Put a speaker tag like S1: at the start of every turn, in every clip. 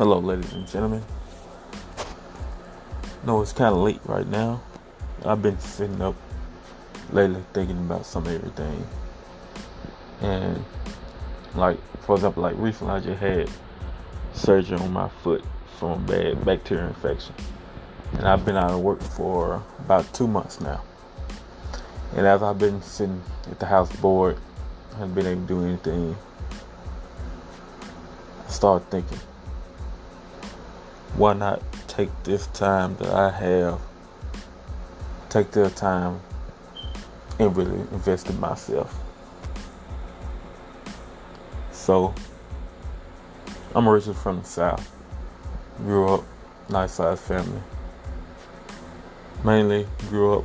S1: Hello, ladies and gentlemen. No, it's kind of late right now. I've been sitting up lately thinking about some everything. And, like, for example, like recently I just had surgery on my foot from bad bacterial infection. And I've been out of work for about two months now. And as I've been sitting at the house bored, I haven't been able to do anything. I started thinking, why not take this time that I have, take the time and really invest in myself? So, I'm originally from the South. Grew up, nice sized family. Mainly grew up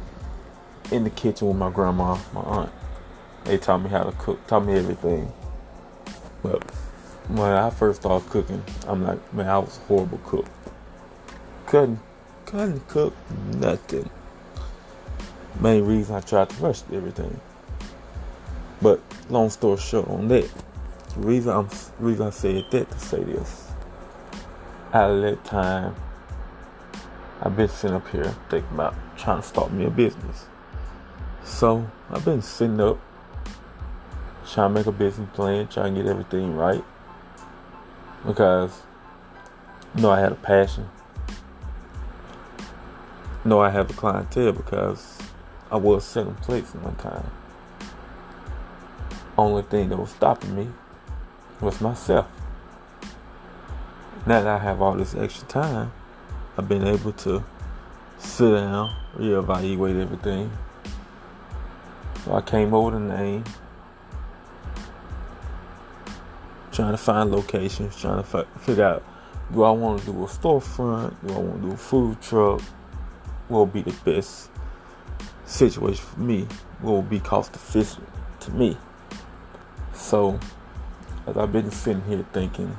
S1: in the kitchen with my grandma, my aunt. They taught me how to cook, taught me everything. But when I first started cooking, I'm like, man, I was a horrible cook. Couldn't, couldn't cook nothing. Main reason I tried to rush everything. But long story short on that, the reason I'm reason I said that to say this. Out of that time, I've been sitting up here thinking about trying to start me a business. So I've been sitting up, trying to make a business plan, trying to get everything right. Because you know I had a passion. You know I have a clientele because I was selling plates at one time. Only thing that was stopping me was myself. Now that I have all this extra time, I've been able to sit down, reevaluate everything, so I came over the name, trying to find locations, trying to f- figure out do I want to do a storefront, do I want to do a food truck, what will be the best situation for me, what will be cost efficient to me. So, as I've been sitting here thinking,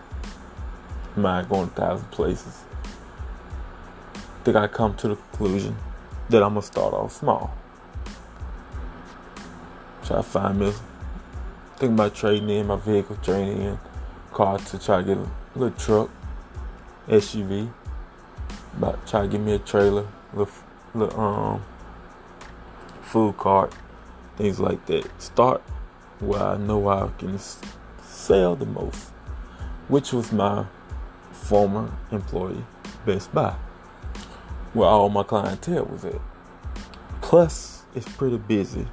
S1: mind going a thousand places, I think I come to the conclusion that I'm gonna start off small. Try to find me. Think about trading in my vehicle, trading in car to try to get a little truck, SUV. About try to get me a trailer, little, little um food cart, things like that. Start where I know I can sell the most, which was my former employee, Best Buy, where all my clientele was at. Plus, it's pretty busy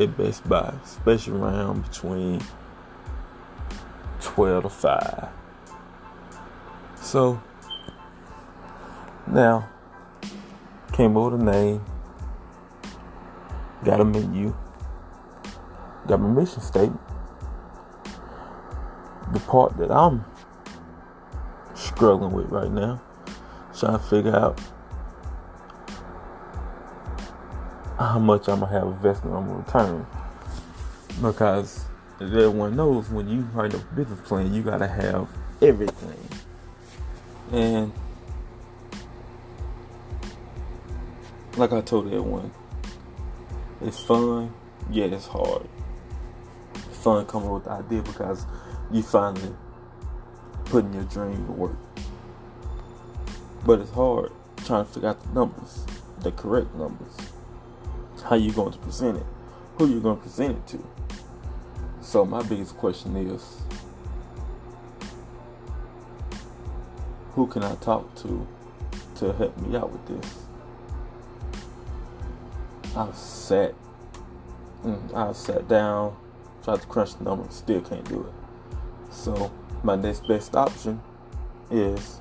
S1: at Best Buy, especially around between 12 to 5. So, now, came over the name, got a menu, got my mission statement. The part that I'm struggling with right now, trying to figure out how much I'm gonna have invested on return. Because as everyone knows, when you write a business plan, you gotta have everything. And like I told everyone, it's fun, yet it's hard. It's fun coming with the idea because you finally putting your dream to work. But it's hard trying to figure out the numbers, the correct numbers how you going to present it, who you going to present it to. So my biggest question is, who can I talk to to help me out with this? I've sat, mm, I've sat down, tried to crunch the numbers, still can't do it. So my next best option is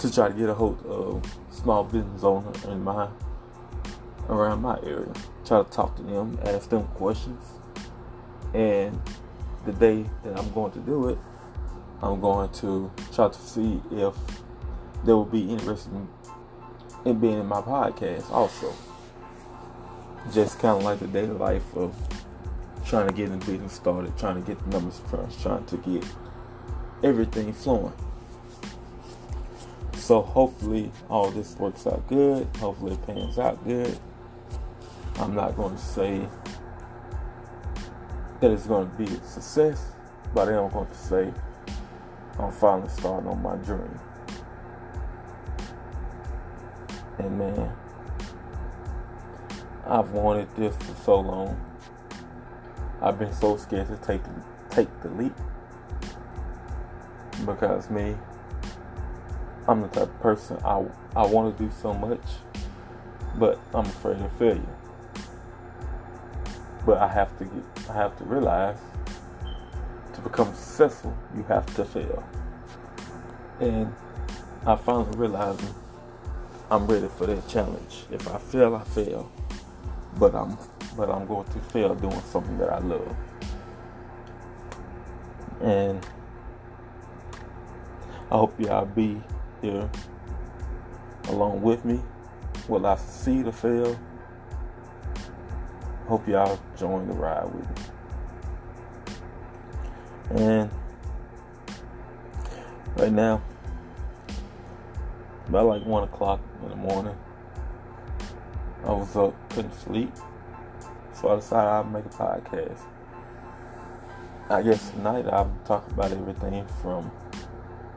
S1: to try to get a hold of small business owner in my around my area. Try to talk to them, ask them questions. And the day that I'm going to do it, I'm going to try to see if they will be interested in being in my podcast also. Just kind of like the daily life of trying to get the business started, trying to get the numbers crunched, trying to get everything flowing. So hopefully all this works out good. Hopefully it pans out good. I'm not going to say that it's going to be a success, but I am going to say I'm finally starting on my journey. And man, I've wanted this for so long. I've been so scared to take take the leap because me, I'm the type of person I I want to do so much, but I'm afraid of failure. But I have to get I have to realize to become successful, you have to fail. And I finally realizing I'm ready for that challenge. If I fail, I fail. But I'm but I'm going to fail doing something that I love. And I hope y'all be here along with me. Will I see the fail? Hope y'all join the ride with me. And right now, about like one o'clock in the morning, I was up, couldn't sleep. So I decided I'd make a podcast. I guess tonight I'll talk about everything from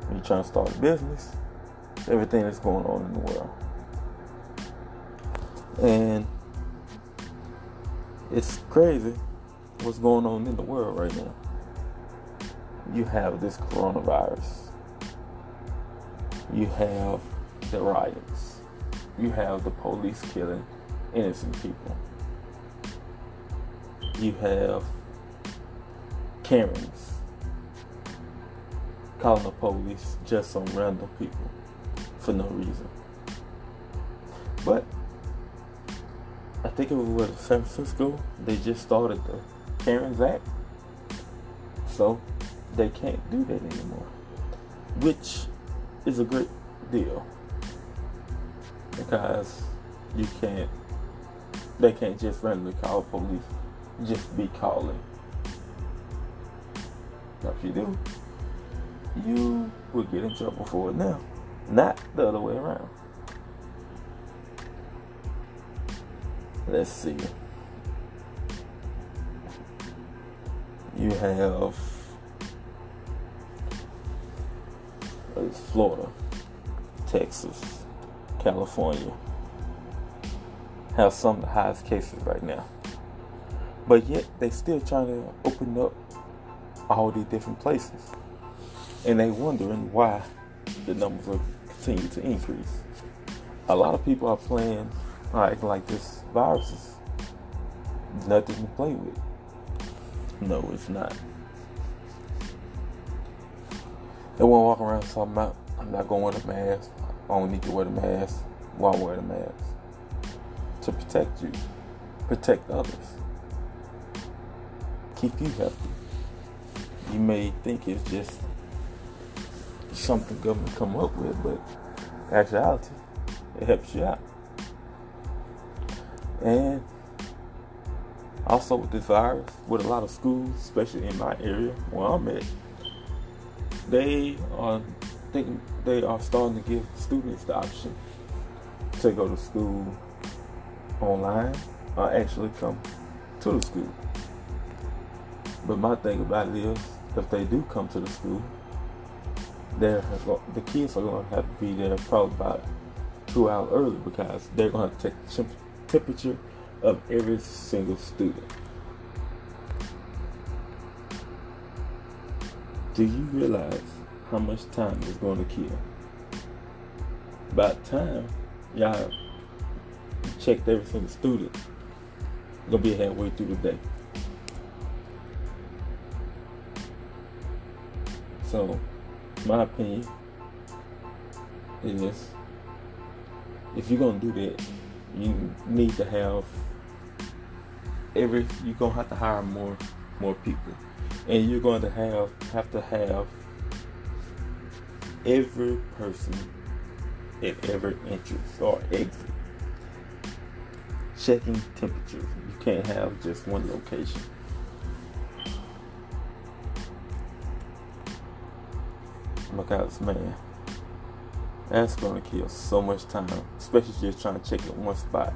S1: me trying to start a business, everything that's going on in the world. And it's crazy what's going on in the world right now. You have this coronavirus, you have the riots, you have the police killing innocent people, you have Karens calling the police just on random people for no reason. But think it was what San Francisco. They just started the Karens Act. So they can't do that anymore, which is a great deal because you can't. They can't just randomly call police, just be calling. Now, if you do, you will get in trouble for it now, not the other way around. Let's see. You have uh, Florida, Texas, California have some of the highest cases right now. But yet they still trying to open up all these different places. And they wondering why the numbers are continue to increase. A lot of people are playing like like this virus is nothing to play with. No, it's not. They won't walk around talking about I'm not going to wear the mask. I don't need to wear the mask. Why wear a mask? To protect you, protect others, keep you healthy. You may think it's just something government come up with, but actuality, it helps you out. And also with this virus, with a lot of schools, especially in my area where I'm at, they are thinking they are starting to give students the option to go to school online or actually come to the school. But my thing about it is, if they do come to the school, the kids are going to have to be there probably about two hours early because they're going to take the temperature of every single student. Do you realize how much time is going to kill? By time y'all checked every single student, gonna be halfway through the day. So, my opinion is if you're gonna do that, you need to have every you're gonna have to hire more more people. And you're going to have have to have every person at every entrance or exit. Checking temperatures. You can't have just one location. look Because man, that's gonna kill so much time, especially if you're trying to check in one spot.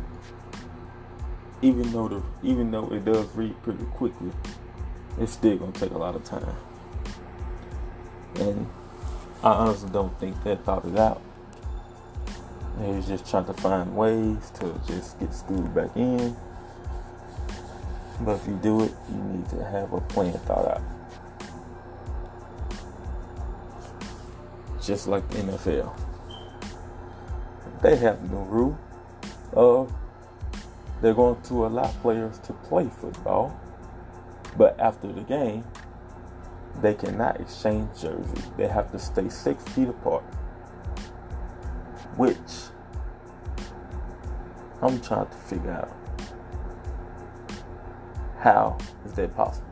S1: Even though the even though it does read pretty quickly, it's still gonna take a lot of time. And I honestly don't think they thought it out. They was just trying to find ways to just get school back in. But if you do it, you need to have a plan thought out. Just like the NFL. They have no rule of they're going to allow players to play football, but after the game, they cannot exchange jerseys. They have to stay six feet apart. Which I'm trying to figure out. How is that possible?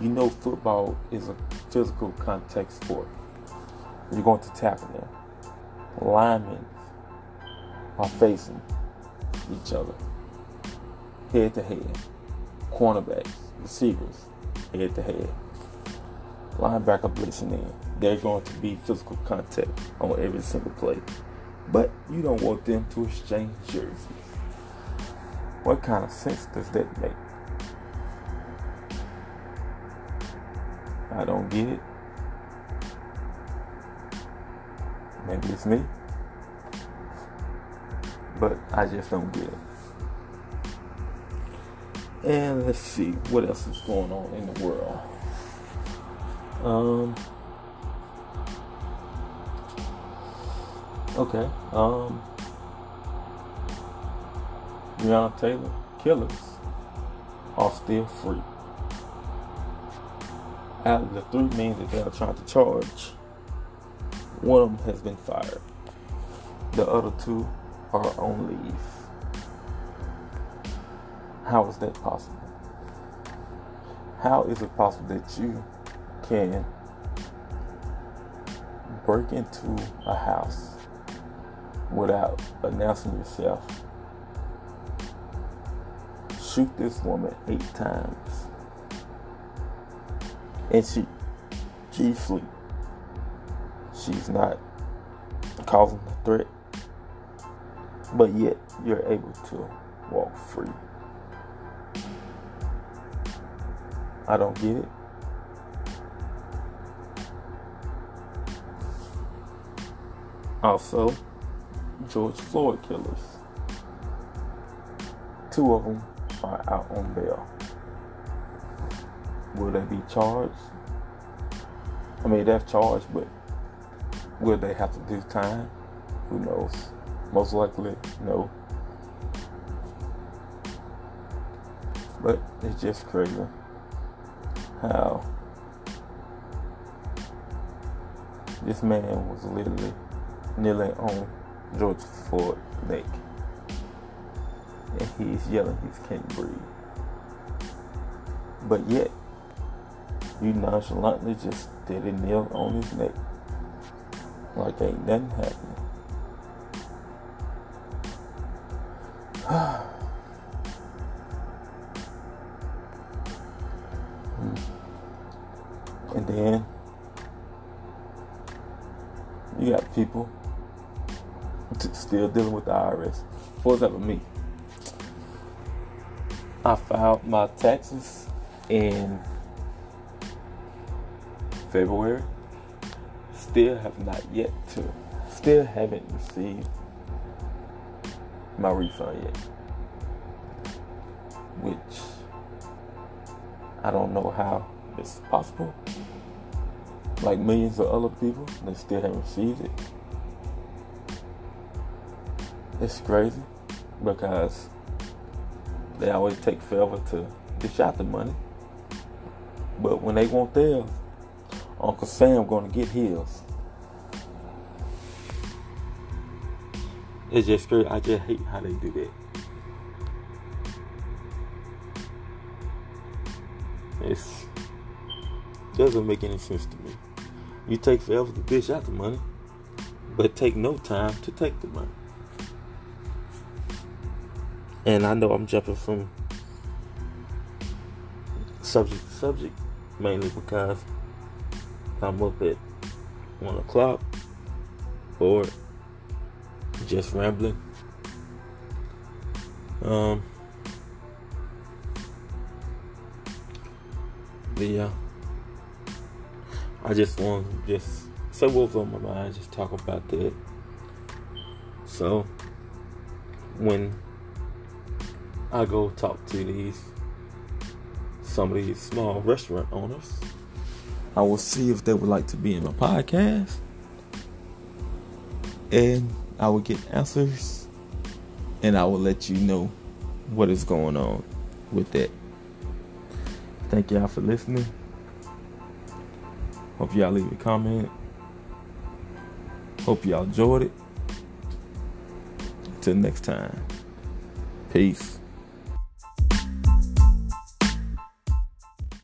S1: You know, football is a physical contact sport. You're going to tackle them. Linemen are facing each other head to head. Cornerbacks, receivers, head to head. Linebacker blitzing in. They're going to be physical contact on every single play. But you don't want them to exchange jerseys. What kind of sense does that make? I don't get it. Maybe it's me. But I just don't get it. And let's see what else is going on in the world. Um. Okay. Um. Breonna Taylor killers are still free. Out of the three men that they are trying to charge, one of them has been fired. The other two are on leave. How is that possible? How is it possible that you can break into a house without announcing yourself, shoot this woman eight times, and she sleep. She's not causing a threat, but yet you're able to walk free. I don't get it. Also, George Floyd killers. Two of them are out on bail. Will they be charged? I mean, they're charged, but will they have to do time? Who knows? Most likely, no. But it's just crazy how this man was literally kneeling on George Floyd's neck. And he's yelling he can't breathe. But yet, you nonchalantly just did a kneel on his neck. Like ain't nothing happening. And then you got people still dealing with the IRS. For example, me. I filed my taxes in February. Still have not yet to, still haven't received my refund yet. Which I don't know how it's possible. Like millions of other people, they still haven't received it. It's crazy because they always take forever to dish out the money. But when they want theirs, Uncle Sam gonna get his. It's just crazy. I just hate how they do that. It's doesn't make any sense to me. You take forever to dish out the money, but take no time to take the money. And I know I'm jumping from subject to subject mainly because I'm up at one o'clock or just rambling. Um, basically, yeah. I just want just say what's on my mind, just talk about that. So, when I go talk to these some of these small restaurant owners, I will see if they would like to be in my podcast, and I will get answers, and I will let you know what is going on with that. Thank y'all for listening. Hope y'all leave a comment. Hope y'all enjoyed it. Until next time. Peace.